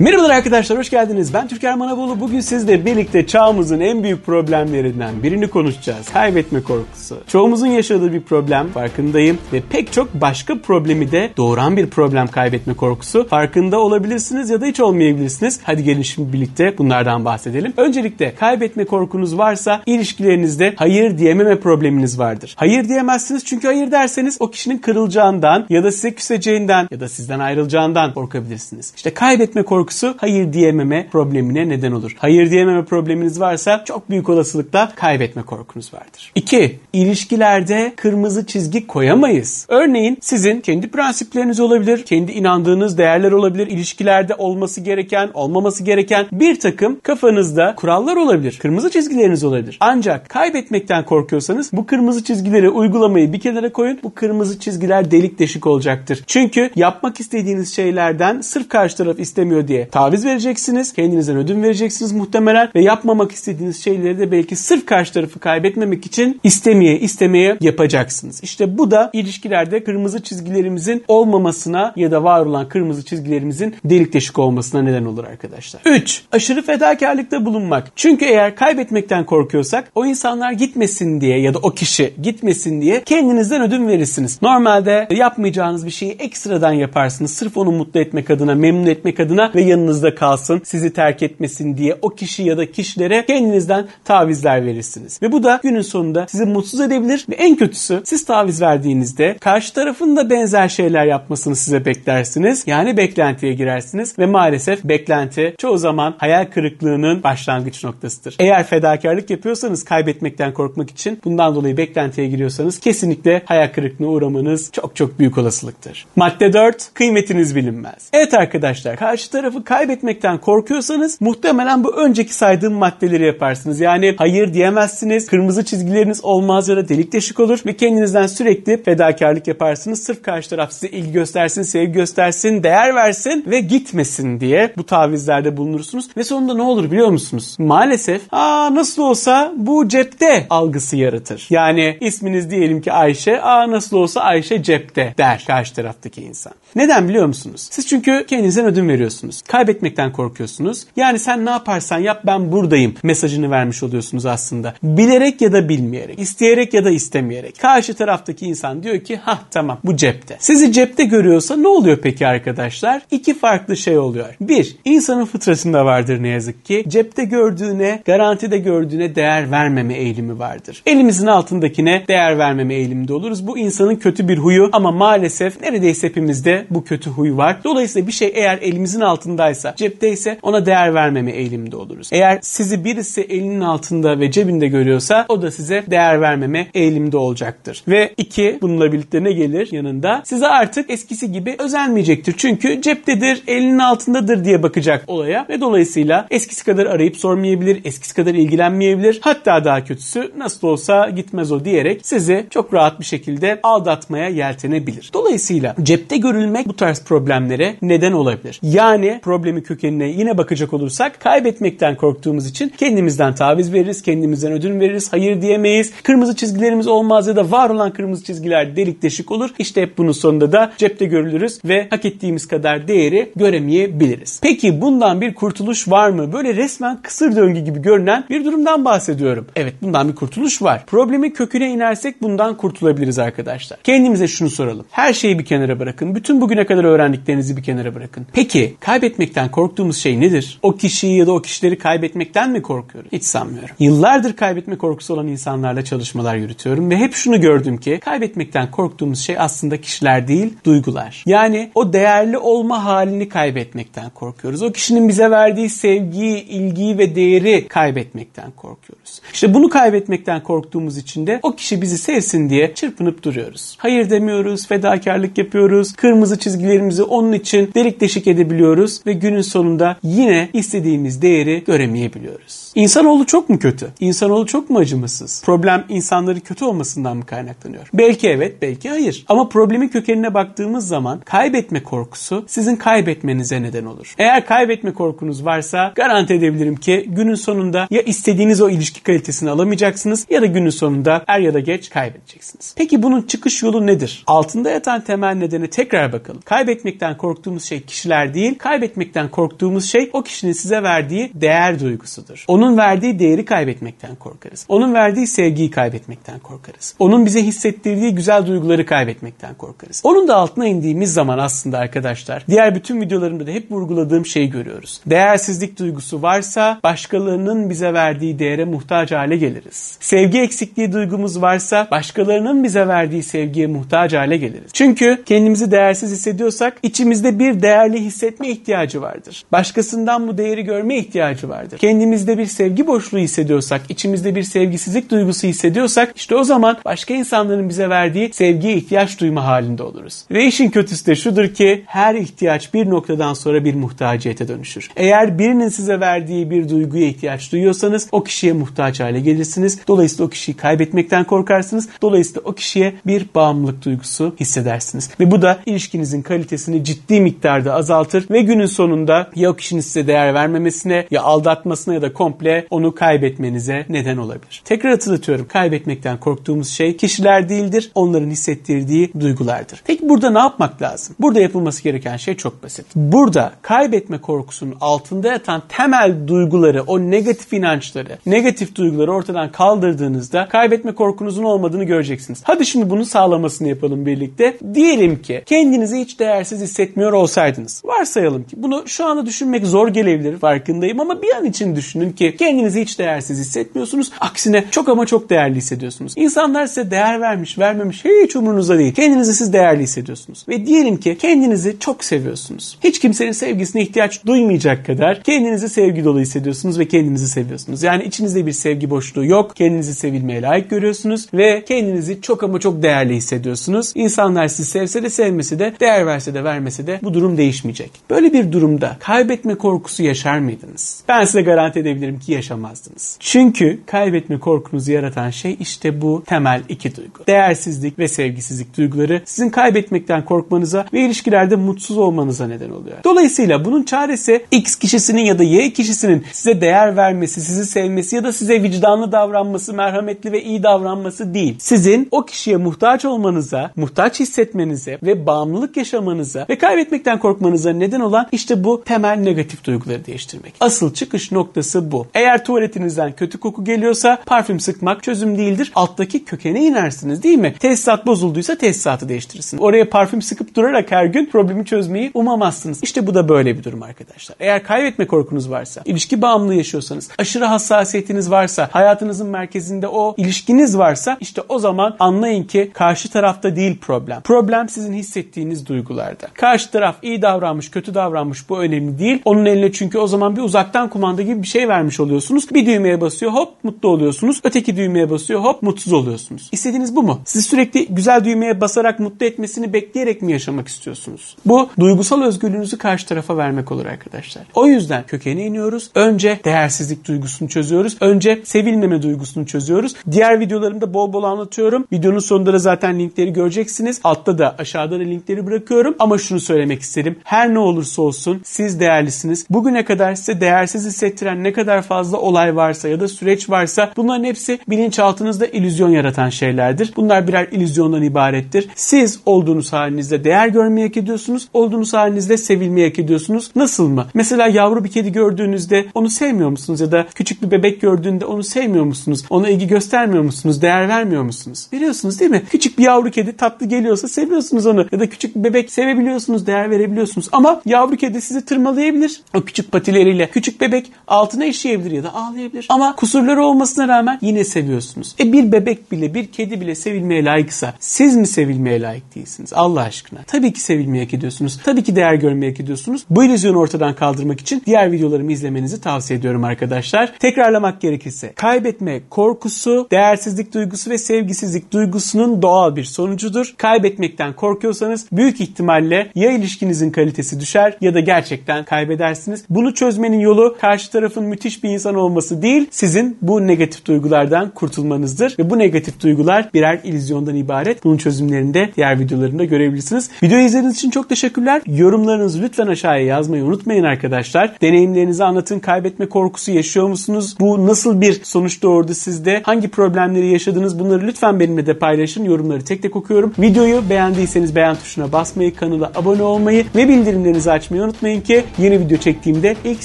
Merhabalar arkadaşlar, hoş geldiniz. Ben Türker Manaboğlu. Bugün sizle birlikte çağımızın en büyük problemlerinden birini konuşacağız. Kaybetme korkusu. Çoğumuzun yaşadığı bir problem, farkındayım. Ve pek çok başka problemi de doğuran bir problem kaybetme korkusu. Farkında olabilirsiniz ya da hiç olmayabilirsiniz. Hadi gelin şimdi birlikte bunlardan bahsedelim. Öncelikle kaybetme korkunuz varsa ilişkilerinizde hayır diyememe probleminiz vardır. Hayır diyemezsiniz çünkü hayır derseniz o kişinin kırılacağından ya da size küseceğinden ya da sizden ayrılacağından korkabilirsiniz. İşte kaybetme korkusu korkusu hayır diyememe problemine neden olur. Hayır diyememe probleminiz varsa çok büyük olasılıkla kaybetme korkunuz vardır. 2. İlişkilerde kırmızı çizgi koyamayız. Örneğin sizin kendi prensipleriniz olabilir, kendi inandığınız değerler olabilir, ilişkilerde olması gereken, olmaması gereken bir takım kafanızda kurallar olabilir. Kırmızı çizgileriniz olabilir. Ancak kaybetmekten korkuyorsanız bu kırmızı çizgileri uygulamayı bir kenara koyun. Bu kırmızı çizgiler delik deşik olacaktır. Çünkü yapmak istediğiniz şeylerden sırf karşı taraf istemiyor diye diye taviz vereceksiniz. Kendinizden ödün vereceksiniz muhtemelen ve yapmamak istediğiniz şeyleri de belki sırf karşı tarafı kaybetmemek için istemeye istemeye yapacaksınız. İşte bu da ilişkilerde kırmızı çizgilerimizin olmamasına ya da var olan kırmızı çizgilerimizin delik deşik olmasına neden olur arkadaşlar. 3. Aşırı fedakarlıkta bulunmak. Çünkü eğer kaybetmekten korkuyorsak o insanlar gitmesin diye ya da o kişi gitmesin diye kendinizden ödün verirsiniz. Normalde yapmayacağınız bir şeyi ekstradan yaparsınız. Sırf onu mutlu etmek adına, memnun etmek adına ve yanınızda kalsın, sizi terk etmesin diye o kişi ya da kişilere kendinizden tavizler verirsiniz. Ve bu da günün sonunda sizi mutsuz edebilir ve en kötüsü siz taviz verdiğinizde karşı tarafın da benzer şeyler yapmasını size beklersiniz. Yani beklentiye girersiniz ve maalesef beklenti çoğu zaman hayal kırıklığının başlangıç noktasıdır. Eğer fedakarlık yapıyorsanız kaybetmekten korkmak için bundan dolayı beklentiye giriyorsanız kesinlikle hayal kırıklığına uğramanız çok çok büyük olasılıktır. Madde 4 kıymetiniz bilinmez. Evet arkadaşlar karşı tarafı tarafı kaybetmekten korkuyorsanız muhtemelen bu önceki saydığım maddeleri yaparsınız. Yani hayır diyemezsiniz, kırmızı çizgileriniz olmaz ya da delik deşik olur ve kendinizden sürekli fedakarlık yaparsınız. Sırf karşı taraf size ilgi göstersin, sevgi göstersin, değer versin ve gitmesin diye bu tavizlerde bulunursunuz. Ve sonunda ne olur biliyor musunuz? Maalesef aa nasıl olsa bu cepte algısı yaratır. Yani isminiz diyelim ki Ayşe, aa nasıl olsa Ayşe cepte der karşı taraftaki insan. Neden biliyor musunuz? Siz çünkü kendinizden ödün veriyorsunuz. Kaybetmekten korkuyorsunuz. Yani sen ne yaparsan yap ben buradayım mesajını vermiş oluyorsunuz aslında. Bilerek ya da bilmeyerek, isteyerek ya da istemeyerek. Karşı taraftaki insan diyor ki ha tamam bu cepte. Sizi cepte görüyorsa ne oluyor peki arkadaşlar? İki farklı şey oluyor. Bir, insanın fıtratında vardır ne yazık ki. Cepte gördüğüne, garantide gördüğüne değer vermeme eğilimi vardır. Elimizin altındakine değer vermeme eğiliminde oluruz. Bu insanın kötü bir huyu ama maalesef neredeyse hepimizde bu kötü huy var. Dolayısıyla bir şey eğer elimizin altında altındaysa, cepteyse ona değer vermeme eğilimde oluruz. Eğer sizi birisi elinin altında ve cebinde görüyorsa o da size değer vermeme eğilimde olacaktır. Ve iki, bununla birlikte ne gelir yanında? Size artık eskisi gibi özenmeyecektir. Çünkü ceptedir, elinin altındadır diye bakacak olaya ve dolayısıyla eskisi kadar arayıp sormayabilir, eskisi kadar ilgilenmeyebilir. Hatta daha kötüsü nasıl olsa gitmez o diyerek sizi çok rahat bir şekilde aldatmaya yeltenebilir. Dolayısıyla cepte görülmek bu tarz problemlere neden olabilir. Yani problemi kökenine yine bakacak olursak kaybetmekten korktuğumuz için kendimizden taviz veririz, kendimizden ödün veririz, hayır diyemeyiz. Kırmızı çizgilerimiz olmaz ya da var olan kırmızı çizgiler delik deşik olur. İşte hep bunun sonunda da cepte görülürüz ve hak ettiğimiz kadar değeri göremeyebiliriz. Peki bundan bir kurtuluş var mı? Böyle resmen kısır döngü gibi görünen bir durumdan bahsediyorum. Evet bundan bir kurtuluş var. Problemin köküne inersek bundan kurtulabiliriz arkadaşlar. Kendimize şunu soralım. Her şeyi bir kenara bırakın. Bütün bugüne kadar öğrendiklerinizi bir kenara bırakın. Peki kaybet kaybetmekten korktuğumuz şey nedir? O kişiyi ya da o kişileri kaybetmekten mi korkuyoruz? Hiç sanmıyorum. Yıllardır kaybetme korkusu olan insanlarla çalışmalar yürütüyorum ve hep şunu gördüm ki kaybetmekten korktuğumuz şey aslında kişiler değil, duygular. Yani o değerli olma halini kaybetmekten korkuyoruz. O kişinin bize verdiği sevgiyi, ilgiyi ve değeri kaybetmekten korkuyoruz. İşte bunu kaybetmekten korktuğumuz için de o kişi bizi sevsin diye çırpınıp duruyoruz. Hayır demiyoruz, fedakarlık yapıyoruz, kırmızı çizgilerimizi onun için delik deşik edebiliyoruz ve günün sonunda yine istediğimiz değeri göremeyebiliyoruz. İnsanoğlu çok mu kötü? İnsanoğlu çok mu acımasız? Problem insanları kötü olmasından mı kaynaklanıyor? Belki evet, belki hayır. Ama problemin kökenine baktığımız zaman kaybetme korkusu sizin kaybetmenize neden olur. Eğer kaybetme korkunuz varsa garanti edebilirim ki günün sonunda ya istediğiniz o ilişki kalitesini alamayacaksınız ya da günün sonunda er ya da geç kaybedeceksiniz. Peki bunun çıkış yolu nedir? Altında yatan temel nedeni tekrar bakalım. Kaybetmekten korktuğumuz şey kişiler değil, kaybetmekten kaybetmekten korktuğumuz şey o kişinin size verdiği değer duygusudur. Onun verdiği değeri kaybetmekten korkarız. Onun verdiği sevgiyi kaybetmekten korkarız. Onun bize hissettirdiği güzel duyguları kaybetmekten korkarız. Onun da altına indiğimiz zaman aslında arkadaşlar diğer bütün videolarımda da hep vurguladığım şeyi görüyoruz. Değersizlik duygusu varsa başkalarının bize verdiği değere muhtaç hale geliriz. Sevgi eksikliği duygumuz varsa başkalarının bize verdiği sevgiye muhtaç hale geliriz. Çünkü kendimizi değersiz hissediyorsak içimizde bir değerli hissetme ihtiyacı vardır. Başkasından bu değeri görme ihtiyacı vardır. Kendimizde bir sevgi boşluğu hissediyorsak, içimizde bir sevgisizlik duygusu hissediyorsak işte o zaman başka insanların bize verdiği sevgiye ihtiyaç duyma halinde oluruz. Ve işin kötüsü de şudur ki her ihtiyaç bir noktadan sonra bir muhtaciyete dönüşür. Eğer birinin size verdiği bir duyguya ihtiyaç duyuyorsanız o kişiye muhtaç hale gelirsiniz. Dolayısıyla o kişiyi kaybetmekten korkarsınız. Dolayısıyla o kişiye bir bağımlılık duygusu hissedersiniz. Ve bu da ilişkinizin kalitesini ciddi miktarda azaltır ve günün sonunda ya o kişinin size değer vermemesine ya aldatmasına ya da komple onu kaybetmenize neden olabilir. Tekrar hatırlatıyorum. Kaybetmekten korktuğumuz şey kişiler değildir. Onların hissettirdiği duygulardır. Peki burada ne yapmak lazım? Burada yapılması gereken şey çok basit. Burada kaybetme korkusunun altında yatan temel duyguları, o negatif inançları, negatif duyguları ortadan kaldırdığınızda kaybetme korkunuzun olmadığını göreceksiniz. Hadi şimdi bunu sağlamasını yapalım birlikte. Diyelim ki kendinizi hiç değersiz hissetmiyor olsaydınız. Varsayalım ki bunu şu anda düşünmek zor gelebilir farkındayım ama bir an için düşünün ki kendinizi hiç değersiz hissetmiyorsunuz. Aksine çok ama çok değerli hissediyorsunuz. İnsanlar size değer vermiş, vermemiş hiç umurunuzda değil. Kendinizi siz değerli hissediyorsunuz. Ve diyelim ki kendinizi çok seviyorsunuz. Hiç kimsenin sevgisine ihtiyaç duymayacak kadar kendinizi sevgi dolu hissediyorsunuz ve kendinizi seviyorsunuz. Yani içinizde bir sevgi boşluğu yok. Kendinizi sevilmeye layık görüyorsunuz ve kendinizi çok ama çok değerli hissediyorsunuz. İnsanlar sizi sevse de sevmese de, değer verse de vermese de bu durum değişmeyecek. Böyle bir durumda kaybetme korkusu yaşar mıydınız? Ben size garanti edebilirim ki yaşamazdınız. Çünkü kaybetme korkunuzu yaratan şey işte bu temel iki duygu. Değersizlik ve sevgisizlik duyguları sizin kaybetmekten korkmanıza ve ilişkilerde mutsuz olmanıza neden oluyor. Dolayısıyla bunun çaresi X kişisinin ya da Y kişisinin size değer vermesi, sizi sevmesi ya da size vicdanlı davranması, merhametli ve iyi davranması değil. Sizin o kişiye muhtaç olmanıza, muhtaç hissetmenize ve bağımlılık yaşamanıza ve kaybetmekten korkmanıza neden olan işte bu temel negatif duyguları değiştirmek. Asıl çıkış noktası bu. Eğer tuvaletinizden kötü koku geliyorsa parfüm sıkmak çözüm değildir. Alttaki kökene inersiniz değil mi? Tesisat bozulduysa tesisatı değiştirirsiniz. Oraya parfüm sıkıp durarak her gün problemi çözmeyi umamazsınız. İşte bu da böyle bir durum arkadaşlar. Eğer kaybetme korkunuz varsa, ilişki bağımlılığı yaşıyorsanız, aşırı hassasiyetiniz varsa, hayatınızın merkezinde o ilişkiniz varsa işte o zaman anlayın ki karşı tarafta değil problem. Problem sizin hissettiğiniz duygularda. Karşı taraf iyi davranmış, kötü davranmış bu önemli değil. Onun eline çünkü o zaman bir uzaktan kumanda gibi bir şey vermiş oluyorsunuz. Bir düğmeye basıyor hop mutlu oluyorsunuz. Öteki düğmeye basıyor hop mutsuz oluyorsunuz. İstediğiniz bu mu? Sizi sürekli güzel düğmeye basarak mutlu etmesini bekleyerek mi yaşamak istiyorsunuz? Bu duygusal özgürlüğünüzü karşı tarafa vermek olur arkadaşlar. O yüzden kökene iniyoruz. Önce değersizlik duygusunu çözüyoruz. Önce sevilmeme duygusunu çözüyoruz. Diğer videolarımda bol bol anlatıyorum. Videonun sonunda da zaten linkleri göreceksiniz. Altta da aşağıda da linkleri bırakıyorum. Ama şunu söylemek isterim. Her ne olursa olsun siz değerlisiniz. Bugüne kadar size değersiz hissettiren ne kadar fazla olay varsa ya da süreç varsa bunların hepsi bilinçaltınızda illüzyon yaratan şeylerdir. Bunlar birer illüzyondan ibarettir. Siz olduğunuz halinizde değer görmeyi hak ediyorsunuz. Olduğunuz halinizde sevilmeyi hak ediyorsunuz. Nasıl mı? Mesela yavru bir kedi gördüğünüzde onu sevmiyor musunuz? Ya da küçük bir bebek gördüğünde onu sevmiyor musunuz? Ona ilgi göstermiyor musunuz? Değer vermiyor musunuz? Veriyorsunuz değil mi? Küçük bir yavru kedi tatlı geliyorsa seviyorsunuz onu. Ya da küçük bir bebek sevebiliyorsunuz, değer verebiliyorsunuz. Ama yavru kedi sizi tırmalayabilir. O küçük patileriyle. Küçük bebek altına işleyebilir ya da ağlayabilir. Ama kusurları olmasına rağmen yine seviyorsunuz. E bir bebek bile, bir kedi bile sevilmeye layıksa siz mi sevilmeye layık değilsiniz? Allah aşkına. Tabii ki sevilmeye hak ediyorsunuz. Tabii ki değer görmeye hak ediyorsunuz. Bu illüzyonu ortadan kaldırmak için diğer videolarımı izlemenizi tavsiye ediyorum arkadaşlar. Tekrarlamak gerekirse kaybetme korkusu, değersizlik duygusu ve sevgisizlik duygusunun doğal bir sonucudur. Kaybetmekten korkuyorsanız büyük ihtimalle ya ilişkinizin kalitesi düşer ya da gerçekten kaybedersiniz. Bunu çözmenin yolu karşı tarafın müthiş bir insan olması değil, sizin bu negatif duygulardan kurtulmanızdır. Ve bu negatif duygular birer illüzyondan ibaret. Bunun çözümlerini de diğer videolarımda görebilirsiniz. Videoyu izlediğiniz için çok teşekkürler. Yorumlarınızı lütfen aşağıya yazmayı unutmayın arkadaşlar. Deneyimlerinizi anlatın. Kaybetme korkusu yaşıyor musunuz? Bu nasıl bir sonuç doğurdu sizde? Hangi problemleri yaşadınız? Bunları lütfen benimle de paylaşın. Yorumları tek tek okuyorum. Videoyu beğendiyseniz beğen tuşuna basmayı, kanala abone olmayı ve bildirimlerinizi açmayı basmayı unutmayın ki yeni video çektiğimde ilk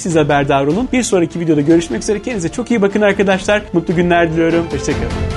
siz haberdar olun. Bir sonraki videoda görüşmek üzere. Kendinize çok iyi bakın arkadaşlar. Mutlu günler diliyorum. Hoşçakalın.